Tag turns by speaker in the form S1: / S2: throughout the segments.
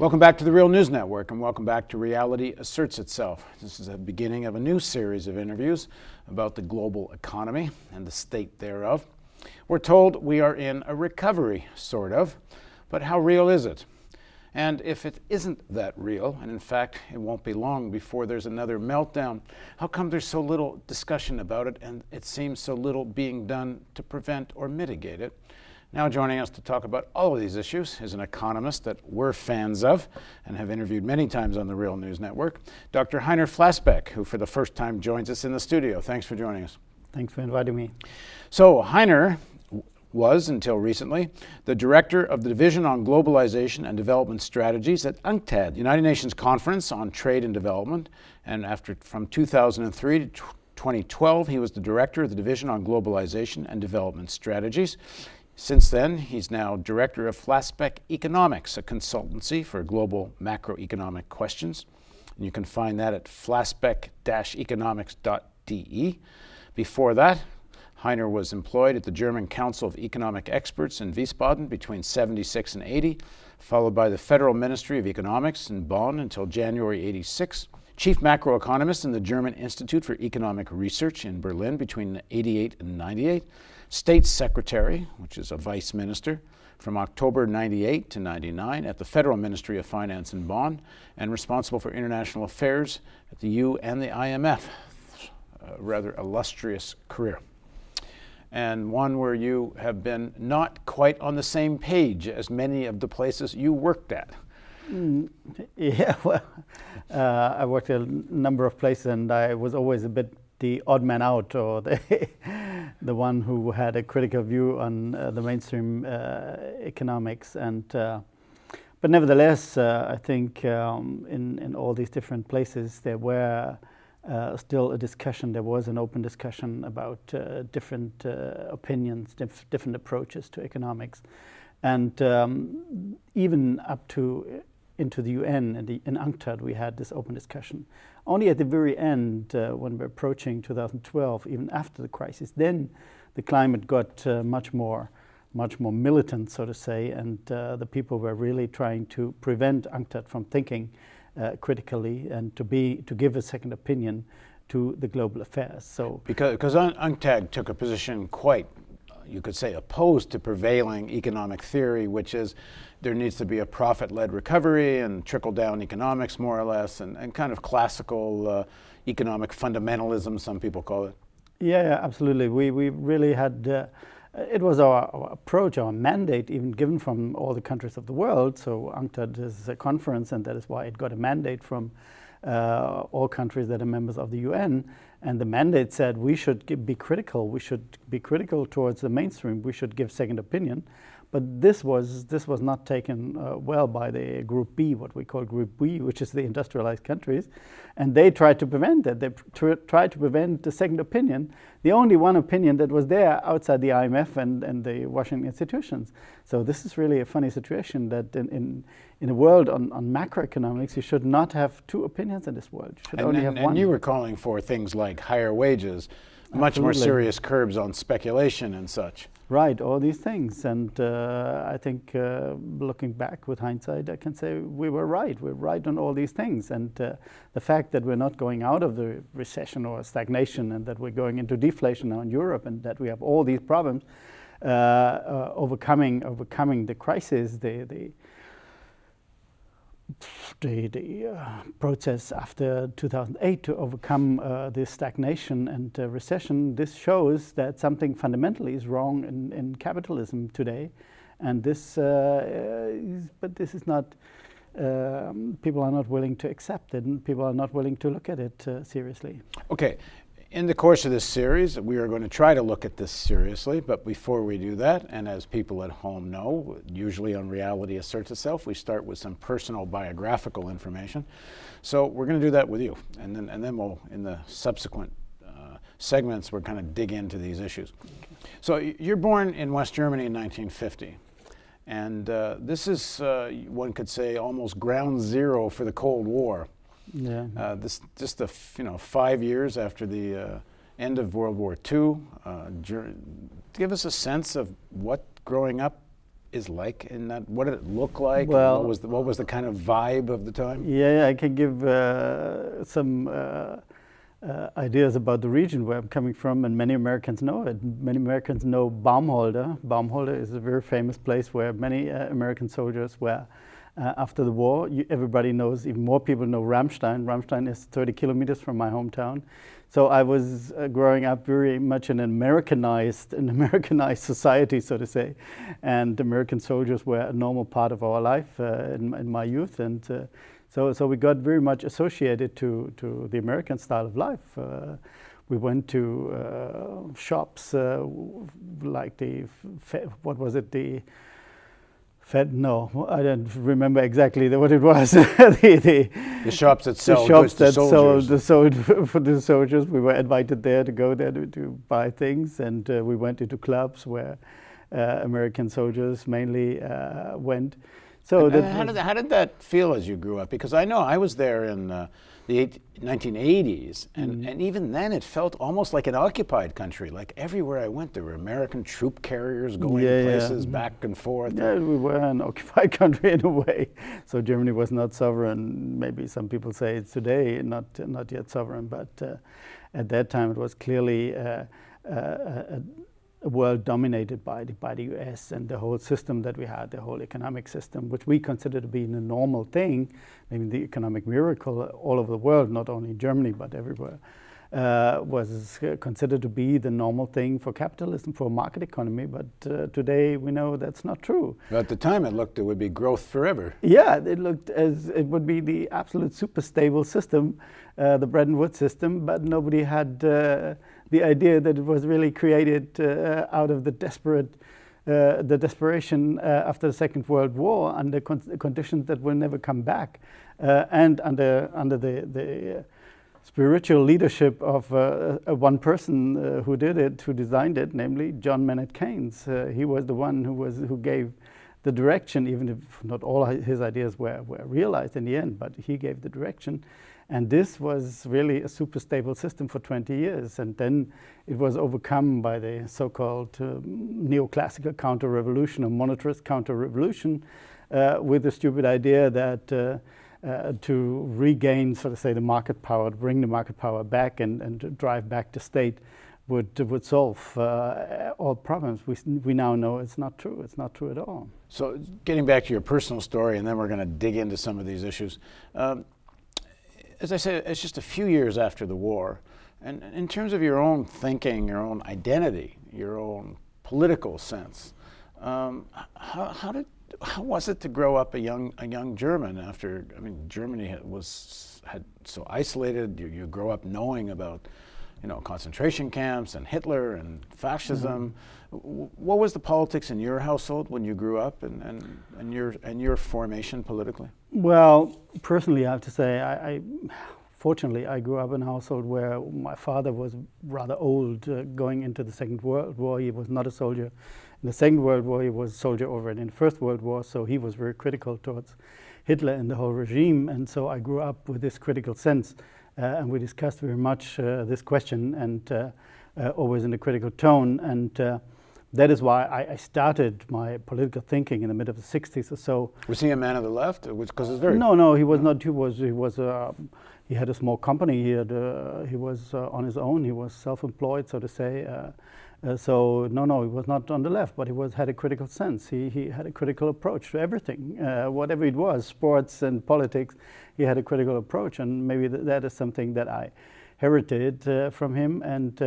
S1: Welcome back to the Real News Network and welcome back to Reality Asserts Itself. This is the beginning of a new series of interviews about the global economy and the state thereof. We're told we are in a recovery, sort of, but how real is it? And if it isn't that real, and in fact it won't be long before there's another meltdown, how come there's so little discussion about it and it seems so little being done to prevent or mitigate it? Now, joining us to talk about all of these issues is an economist that we're fans of and have interviewed many times on the Real News Network, Dr. Heiner Flassbeck, who for the first time joins us in the studio. Thanks for joining us.
S2: Thanks for inviting me.
S1: So, Heiner was, until recently, the director of the Division on Globalization and Development Strategies at UNCTAD, United Nations Conference on Trade and Development. And after from 2003 to 2012, he was the director of the Division on Globalization and Development Strategies. Since then, he's now director of Flassbeck Economics, a consultancy for global macroeconomic questions. And you can find that at flassbeck-economics.de. Before that, Heiner was employed at the German Council of Economic Experts in Wiesbaden between 76 and 80, followed by the Federal Ministry of Economics in Bonn until January 86, chief macroeconomist in the German Institute for Economic Research in Berlin between 88 and 98, State Secretary, which is a vice minister, from October 98 to 99 at the Federal Ministry of Finance in Bonn, and responsible for international affairs at the EU and the IMF. A rather illustrious career. And one where you have been not quite on the same page as many of the places you worked at.
S2: Mm, yeah, well, uh, I worked at a number of places and I was always a bit the odd man out or the, the one who had a critical view on uh, the mainstream uh, economics. And, uh, but nevertheless, uh, I think um, in, in all these different places there were uh, still a discussion, there was an open discussion about uh, different opinions, diff different approaches to economics. And um, even up to into the UN and the, in UNCTAD, we had this open discussion. Only at the very end, uh, when we're approaching 2012, even after the crisis, then the climate got uh, much more much more militant, so to say, and uh, the people were really trying to prevent UNCTAD from thinking uh, critically and to be to give a second opinion to the global affairs.
S1: So because because UNCTAD took a position quite you could say, opposed to prevailing economic theory, which is there needs to be a profit led recovery and trickle down economics, more or less, and, and kind of classical uh, economic fundamentalism, some people call it.
S2: Yeah, yeah absolutely. We, we really had. Uh, it was our, our, approach, our mandate, even given from all the countries of the world. So UNCTAD is a conference, and that is why it got a mandate from uh, all countries that are members of the UN. And the mandate said we should be critical. We should be critical towards the mainstream. We should give second opinion. But this was this was not taken uh, well by the Group B, what we call Group B, which is the industrialized countries, and they tried to prevent that. They tr tried to prevent the second opinion, the only one opinion that was there outside the IMF and, and the Washington institutions. So this is really a funny situation that in in, in a world on, on macroeconomics, you should not have two opinions in this world. You should
S1: and,
S2: only
S1: and,
S2: have one.
S1: And you were calling for things like higher wages, much more serious curbs on speculation and such.
S2: Right, all these things. And uh, I think uh, looking back with hindsight, I can say we were right. We're right on all these things. And uh, the fact that we're not going out of the recession or stagnation and that we're going into deflation now in Europe and that we have all these problems uh, uh, overcoming, overcoming the crisis, the, the the, the uh, process after 2008 to overcome uh, this stagnation and uh, recession, this shows that something fundamentally is wrong in, in capitalism today. And this, uh, is, but this is not, um, people are not willing to accept it and people are not willing to look at it uh, seriously.
S1: Okay, in the course of this series, we are going to try to look at this seriously, but before we do that, and as people at home know, usually on Reality Asserts Itself, we start with some personal biographical information. So we're going to do that with you, and then, and then we'll, in the subsequent uh, segments, we're kind of dig into these issues. So you're born in West Germany in 1950. And uh, this is, uh, one could say, almost ground zero for the Cold War. Yeah. Uh, this just a you know five years after the uh, end of World War II. Uh, give us a sense of what growing up is like in that? What did it look like?
S2: Well,
S1: what was the, what was the kind of vibe of the time?
S2: Yeah, I can give uh, some uh, uh, ideas about the region where I'm coming from, and many Americans know it. Many Americans know Baumholder. Baumholder is a very famous place where many uh, American soldiers were. Uh, after the war, you, everybody knows, even more people know Ramstein. Ramstein is 30 kilometers from my hometown. So I was uh, growing up very much in an Americanized, an Americanized society, so to say, and American soldiers were a normal part of our life uh, in, in, my youth, and uh, so so we got very much associated to to the American style of life. Uh, we went to uh, shops like the what was it the Fed, no, I don't remember exactly the, what it was.
S1: the, the, the, shops that sell
S2: the shops that
S1: sold
S2: the sold for the soldiers. We were invited there to go there to, to buy things, and uh, we went into clubs where uh, American soldiers mainly uh, went.
S1: So and, and how, did, how did that feel as you grew up? Because I know I was there in uh, the 1980s, and, mm-hmm. and even then it felt almost like an occupied country. Like everywhere I went, there were American troop carriers going yeah, places yeah. back and forth.
S2: Yeah, we were an occupied country in a way. So Germany was not sovereign. Maybe some people say it's today not not yet sovereign, but uh, at that time it was clearly. Uh, uh, a, a world dominated by the, by the US and the whole system that we had, the whole economic system, which we consider to be a normal thing, I mean, the economic miracle all over the world, not only in Germany but everywhere, uh, was considered to be the normal thing for capitalism, for a market economy. But uh, today we know that's not true.
S1: At the time, it looked it would be growth forever.
S2: Yeah, it looked as it would be the absolute super stable system, uh, the Bretton Woods system, but nobody had uh, the idea that it was really created uh, out of the desperate, uh, the desperation uh, after the Second World War under con conditions that will never come back, uh, and under under the the uh, spiritual leadership of uh, one person who did it, who designed it, namely John Maynard Keynes. he was the one who was who gave the direction, even if not all his ideas were, were realized in the end, but he gave the direction. And this was really a super stable system for 20 years. And then it was overcome by the so called uh, neoclassical counter revolution or monetarist counter revolution uh, with the stupid idea that. Uh, uh, to regain, so to say, the market power, to bring the market power back and, and drive back the state would, would solve uh, all problems. We, we now know it's not true. It's not true at all.
S1: So, getting back to your personal story, and then we're going to dig into some of these issues. Um, as I said, it's just a few years after the war. And in terms of your own thinking, your own identity, your own political sense, um, how, how, did how was it to grow up a young a young German after I mean Germany was had so isolated. You, you grow up knowing about you know concentration camps and Hitler and fascism. Mm-hmm. What was the politics in your household when you grew up and, and, and your and your formation politically?
S2: Well, personally, I have to say, I, I, fortunately I grew up in a household where my father was rather old, uh, going into the Second World War. He was not a soldier. In the Second World War, he was a soldier over. In the First World War, so he was very critical towards Hitler and the whole regime. And so I grew up with this critical sense, uh, and we discussed very much uh, this question, and uh, uh, always in a critical tone. And uh, that is why I, I, started my political thinking in the mid of the 60s or so.
S1: Was he a man of the left? Because it's very
S2: no, no, he was not. He was he was uh, he had a small company. He had uh, he was uh, on his own. He was self-employed, so to say. Uh, uh, so no, no, he was not on the left, but he was had a critical sense. He he had a critical approach to everything, uh, whatever it was, sports and politics. He had a critical approach, and maybe th that is something that I herited from him and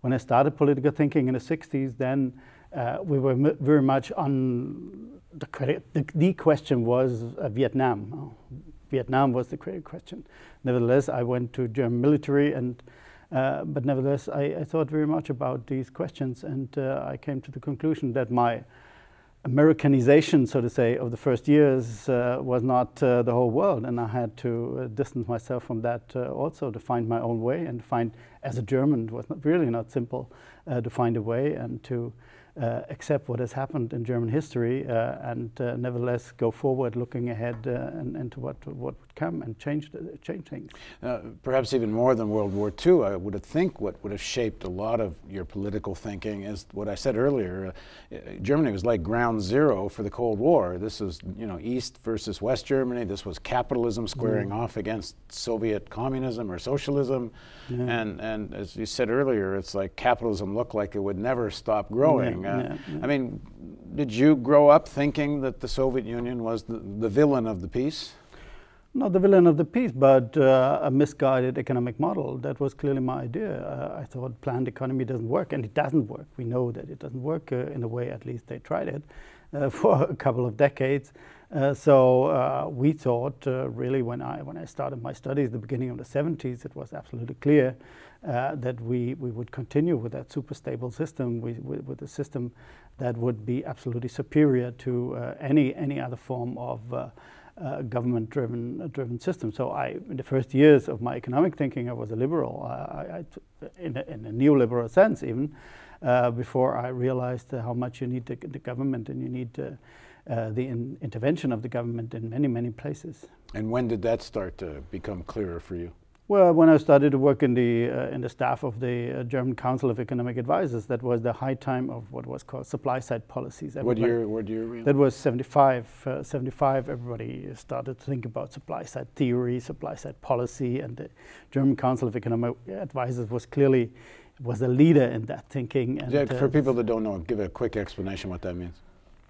S2: when I started political thinking in the 60s, then uh, we were very much on the, the, the question was uh, Vietnam. Oh, Vietnam was the critical question. Nevertheless, I went to German military, and uh, but nevertheless, I, I, thought very much about these questions, and uh, I came to the conclusion that my Americanization, so to say, of the first years uh, was not uh, the whole world, and I had to uh, distance myself from that uh, also to find my own way and find as a German, it was not, really not simple uh, to find a way and to uh, accept what has happened in German history uh, and uh, nevertheless go forward, looking ahead and into what what would come and change the, change things.
S1: perhaps even more than World War II, I would think what would have shaped a lot of your political thinking is what I said earlier. Germany was like ground zero for the Cold War. This was you know East versus West Germany. This was capitalism squaring mm. off against Soviet communism or socialism, yeah. and and as you said earlier, it's like capitalism looked like it would never stop growing. Yeah. Uh, yeah, I mean, did you grow up thinking that the Soviet Union was the, the villain of the piece?
S2: Not the villain of the piece, but uh, a misguided economic model. That was clearly my idea. Uh, I thought planned economy doesn't work, and it doesn't work. We know that it doesn't work uh, in a way, at least they tried it uh, for a couple of decades. Uh, so we thought, really, when I, when I started my studies at the beginning of the 70s, it was absolutely clear uh, that we, we would continue with that super stable system, with, a system that would be absolutely superior to uh, any, any other form of uh, uh government-driven uh, driven system. So I, in the first years of my economic thinking, I was a liberal, I, in, a, in, a, neoliberal sense even, uh, before I realized how much you need the, the government and you need the in intervention of the government in many, many places.
S1: And when did that start to become clearer for you?
S2: Well, when I started to work in the uh, in the staff of the uh, German Council of Economic Advisors, that was the high time of what was called supply side policies.
S1: Everybody, what year? What year?
S2: That was 75. Uh, 75. Everybody started to think about supply side theory, supply side policy, and the German Council of Economic Advisors was clearly was the leader in that thinking.
S1: And, yeah, for uh, people that don't know, give a quick explanation what that means.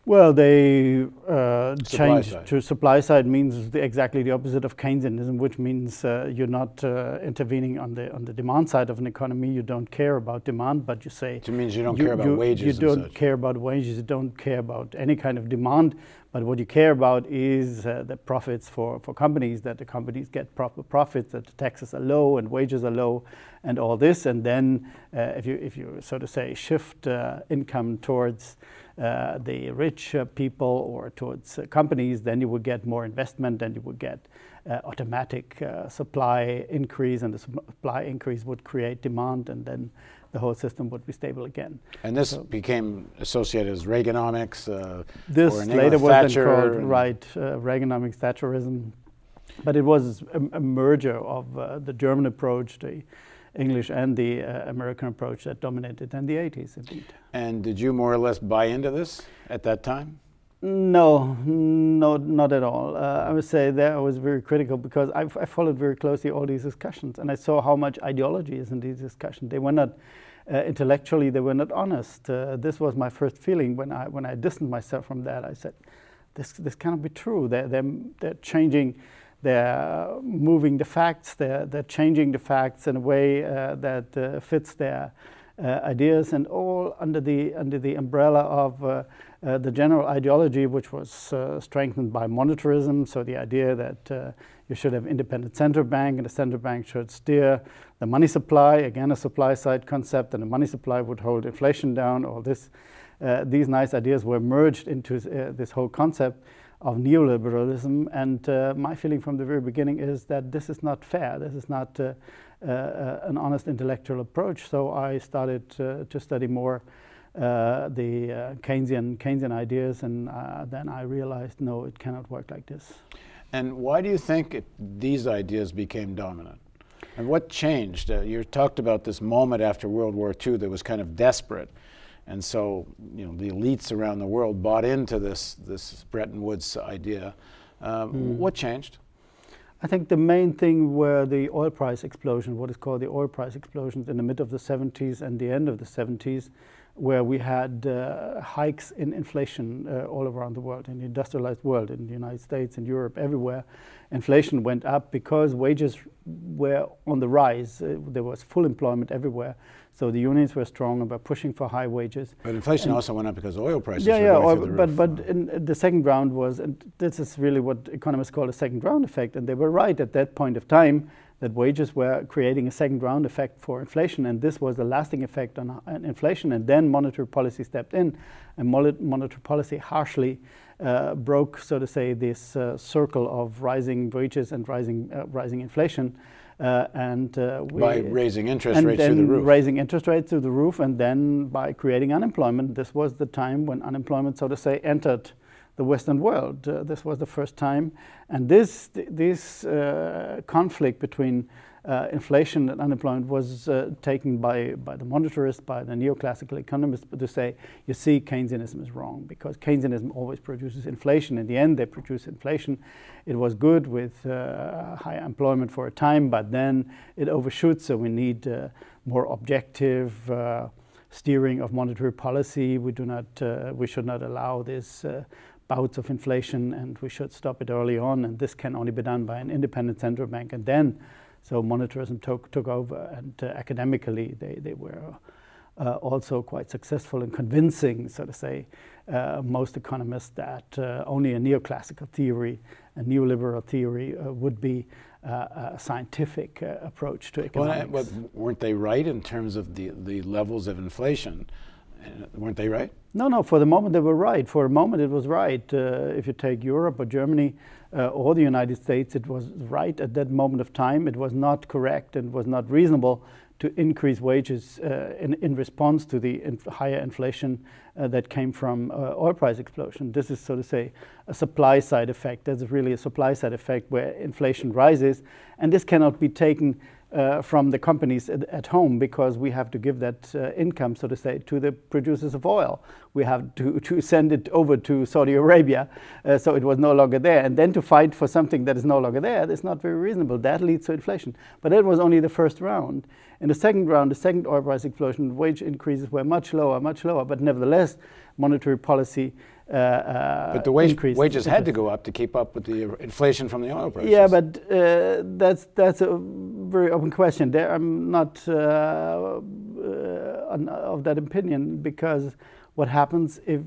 S2: Well, they uh, changed side. to supply side means the, exactly the opposite of Keynesianism, which means uh, you're not uh, intervening on the on the demand side of an economy. You don't care about demand, but you say.
S1: It means you don't you, care about you, wages.
S2: You don't such. care about wages. You don't care about any kind of demand. But what you care about is uh, the profits for, for companies, that the companies get proper profits, that the taxes are low and wages are low, and all this. And then, uh, if you if you so to say shift uh, income towards uh, the rich uh, people or towards uh, companies, then you would get more investment and you would get automatic supply increase, and the supply increase would create demand, and then the whole system would be stable again.
S1: And this so became associated as Reaganomics. Uh,
S2: this later was then called right uh, Reaganomics, Thatcherism, but it was a, a merger of uh, the German approach, the English and the uh, American approach that dominated in the 80s, indeed.
S1: And did you more or less buy into this at that time?
S2: No, no, not at all. Uh, I would say that I was very critical because I, I, followed very closely all these discussions and I saw how much ideology is in these discussions. They were not uh, intellectually, they were not honest. Uh, this was my first feeling when I when I distanced myself from that. I said, "This this cannot be true. They're they're, they're changing." They're moving the facts, they're, they're changing the facts in a way uh, that uh, fits their uh, ideas, and all under the, under the umbrella of uh, uh, the general ideology, which was uh, strengthened by monetarism. So, the idea that you should have independent central bank, and the central bank should steer the money supply, again, a supply side concept, and the money supply would hold inflation down. All this, these nice ideas were merged into this whole concept of neoliberalism. And uh, my feeling from the very beginning is that this is not fair. This is not uh, uh, an honest intellectual approach. So I started uh, to study more uh, the uh, Keynesian, Keynesian ideas, and then I realized no, it cannot work like this.
S1: And why do you think it, these ideas became dominant? And what changed? you talked about this moment after World War II that was kind of desperate. And so, you know, the elites around the world bought into this, this Bretton Woods idea. Um, mm. What changed?
S2: I think the main thing were the oil price explosion, what is called the oil price explosions in the mid of the 70s and the end of the 70s, where we had uh, hikes in inflation uh, all around the world, in the industrialized world, in the United States, in Europe, everywhere. Inflation went up because wages were on the rise. Uh, there was full employment everywhere. So the unions were strong about pushing for high wages.
S1: But inflation and also went up because oil prices
S2: yeah,
S1: yeah,
S2: oil, but, but in, the second round was, and this is really what economists call a second round effect, and they were right at that point of time that wages were creating a second round effect for inflation, and this was a lasting effect on, on inflation. And then monetary policy stepped in, and monetary policy harshly uh, broke, so to say, this uh, circle of rising wages and rising uh, rising inflation Uh, and uh,
S1: we, by raising interest rates through the roof.
S2: raising interest rates through the roof, and then by creating unemployment. This was the time when unemployment, so to say, entered the Western world. Uh, this was the first time, and this th this uh, conflict between uh, inflation and unemployment was uh, taken by, by the monetarists, by the neoclassical economists, to say, you see, Keynesianism is wrong because Keynesianism always produces inflation. In the end, they produce inflation. It was good with uh, high employment for a time, but then it overshoots, so we need uh, more objective uh, steering of monetary policy. We, do not, uh, we should not allow this bouts of inflation and we should stop it early on and this can only be done by an independent central bank and then so monetarism took, took over, and uh, academically, they, they were uh, also quite successful in convincing, so to say, uh, most economists that uh, only a neoclassical theory, a neoliberal theory, uh, would be uh, a scientific approach to economics.
S1: Well, weren't they right in terms of the, the levels of inflation? weren't they right?
S2: No, no. For the moment, they were right. For a moment, it was right. if you take Europe or Germany, uh, or the United States, it was right at that moment of time. It was not correct and was not reasonable to increase wages uh, in, in, response to the inf higher inflation uh, that came from uh, oil price explosion. This is, so to say, a supply side effect. That's really a supply side effect where inflation rises, and this cannot be taken uh, from the companies at, at, home because we have to give that uh, income, so to say, to the producers of oil. We have to, to send it over to Saudi Arabia, uh, so it was no longer there. And then to fight for something that is no longer there, that's not very reasonable. That leads to inflation. But that was only the first round. In the second round, the second oil price explosion, wage increases were much lower, much lower, but nevertheless, monetary policy uh, uh,
S1: but the wage, wages had to go up to keep up with the inflation from the oil prices.
S2: Yeah, but uh, that's that's a very open question. There, I'm not uh, uh, of that opinion because what happens if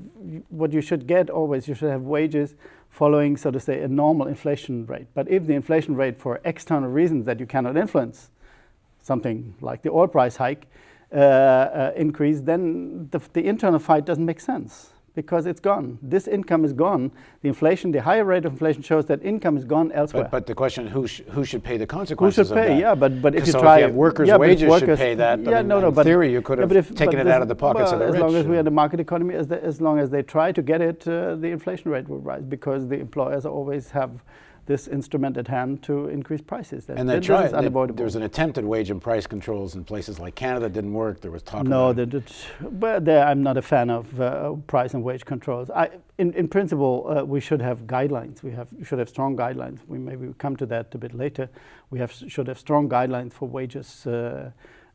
S2: what you should get always you should have wages following, so to say, a normal inflation rate. But if the inflation rate for external reasons that you cannot influence, something like the oil price hike, uh, increase, then the, the internal fight doesn't make sense because it's gone. This income is gone. The inflation, the higher rate of inflation shows that income is gone elsewhere.
S1: But, but the question, who, sh who should pay the consequences
S2: Who should pay,
S1: that?
S2: yeah, but, but if you
S1: so
S2: try...
S1: If you have workers' yeah, wages workers, should pay that.
S2: Yeah,
S1: I mean,
S2: no, no,
S1: in
S2: but...
S1: theory, you could have
S2: yeah, if,
S1: taken it out of the pockets
S2: well,
S1: of the
S2: as
S1: rich.
S2: long as we had a market economy, as, the, as long as they try to get it, uh, the inflation rate will rise because the employers always have this instrument at hand to increase prices.
S1: That, and they tried. They, there was an attempt at wage and price controls in places like Canada. Didn't work. There was talk.
S2: No, that it, but there, I'm not a fan of uh, price and wage controls. I, in, in principle, uh, we should have guidelines. We have we should have strong guidelines. We maybe we'll come to that a bit later. We have should have strong guidelines for wages. Uh,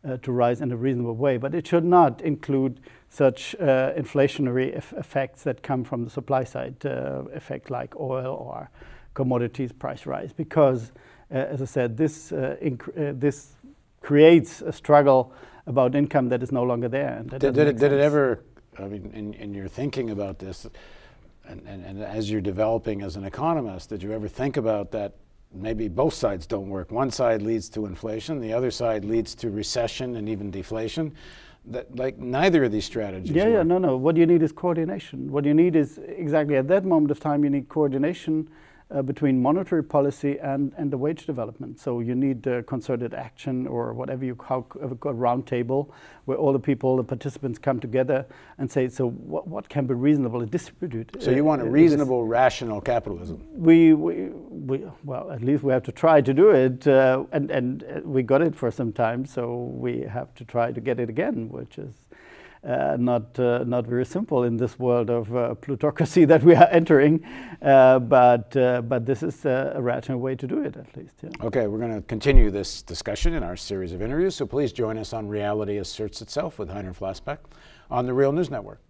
S2: uh, to rise in a reasonable way, but it should not include such uh, inflationary effects that come from the supply side uh, effect like oil or commodities price rise because, uh, as I said, this, uh, uh, this creates a struggle about income that is no longer there.
S1: And did, did, it, did it ever, I mean, in, in your thinking about this, and, and, and as you're developing as an economist, did you ever think about that maybe both sides don't work. One side leads to inflation, the other side leads to recession and even deflation. That like neither of these strategies.
S2: Yeah,
S1: work.
S2: yeah, no, no. What you need is coordination. What you need is exactly at that moment of time, you need coordination uh, between monetary policy and, and the wage development. So you need uh, concerted action or whatever you call a round table where all the people, the participants come together and say, so what, what can be reasonably distributed?
S1: So you want a uh, reasonable, rational capitalism?
S2: We, we, we, well, at least we have to try to do it. Uh, and, and uh, we got it for some time, so we have to try to get it again, which is uh, not uh, not very simple in this world of uh, plutocracy that we are entering, uh, but uh, but this is a rational way to do it at least. Yeah.
S1: Okay, we're going to continue this discussion in our series of interviews. So please join us on Reality Asserts Itself with Heiner Flassbeck on the Real News Network.